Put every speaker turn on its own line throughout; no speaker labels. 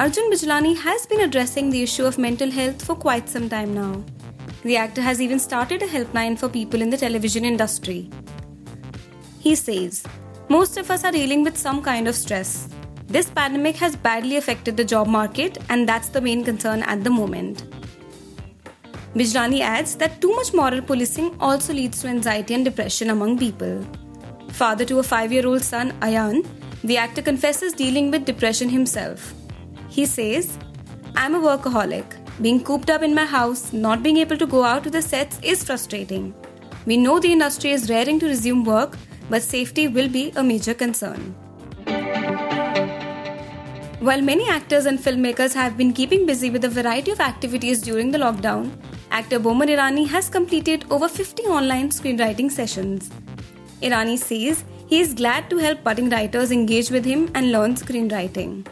Arjun Bijlani has been addressing the issue of mental health for quite some time now. The actor has even started a helpline for people in the television industry. He says, Most of us are dealing with some kind of stress. This pandemic has badly affected the job market, and that's the main concern at the moment. Bijlani adds that too much moral policing also leads to anxiety and depression among people. Father to a five year old son, Ayan, the actor confesses dealing with depression himself. He says, I'm a workaholic. Being cooped up in my house, not being able to go out to the sets is frustrating. We know the industry is raring to resume work, but safety will be a major concern. While many actors and filmmakers have been keeping busy with a variety of activities during the lockdown, actor Boman Irani has completed over 50 online screenwriting sessions. Irani says he is glad to help budding writers engage with him and learn screenwriting.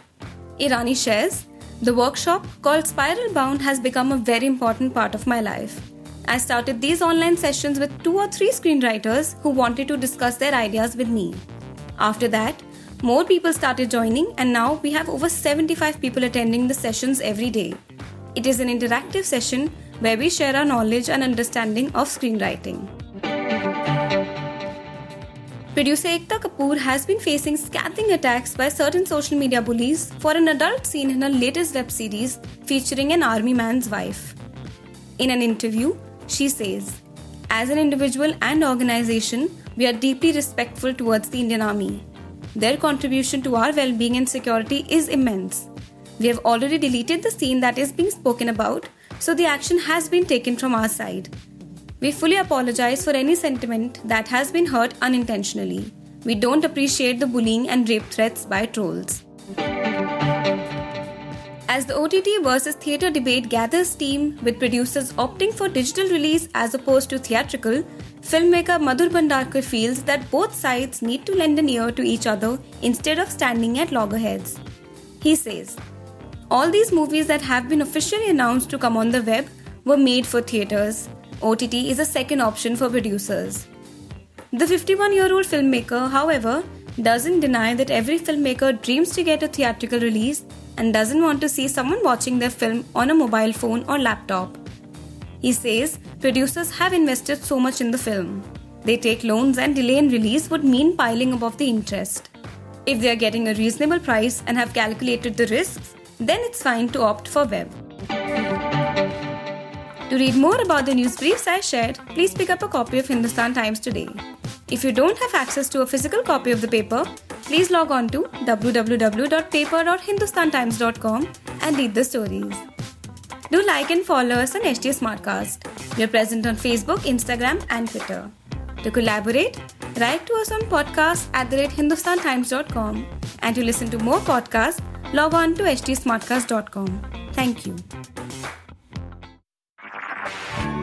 Irani shares, the workshop called Spiral Bound has become a very important part of my life. I started these online sessions with two or three screenwriters who wanted to discuss their ideas with me. After that, more people started joining, and now we have over 75 people attending the sessions every day. It is an interactive session where we share our knowledge and understanding of screenwriting. Producer Ekta Kapoor has been facing scathing attacks by certain social media bullies for an adult scene in her latest web series featuring an army man's wife. In an interview, she says, As an individual and organization, we are deeply respectful towards the Indian Army. Their contribution to our well being and security is immense. We have already deleted the scene that is being spoken about, so the action has been taken from our side. We fully apologize for any sentiment that has been hurt unintentionally. We don't appreciate the bullying and rape threats by trolls. As the OTT versus theatre debate gathers steam, with producers opting for digital release as opposed to theatrical, filmmaker Madhur Bhandarkar feels that both sides need to lend an ear to each other instead of standing at loggerheads. He says, All these movies that have been officially announced to come on the web were made for theatres, OTT is a second option for producers. The 51 year old filmmaker, however, doesn't deny that every filmmaker dreams to get a theatrical release and doesn't want to see someone watching their film on a mobile phone or laptop. He says producers have invested so much in the film. They take loans and delay in release would mean piling above the interest. If they are getting a reasonable price and have calculated the risks, then it's fine to opt for web. To read more about the news briefs I shared, please pick up a copy of Hindustan Times today. If you don't have access to a physical copy of the paper, please log on to www.paper.hindustantimes.com and read the stories. Do like and follow us on HT Smartcast. We are present on Facebook, Instagram, and Twitter. To collaborate, write to us on podcast at the rate hindustantimes.com. And to listen to more podcasts, log on to htsmartcast.com. Thank you.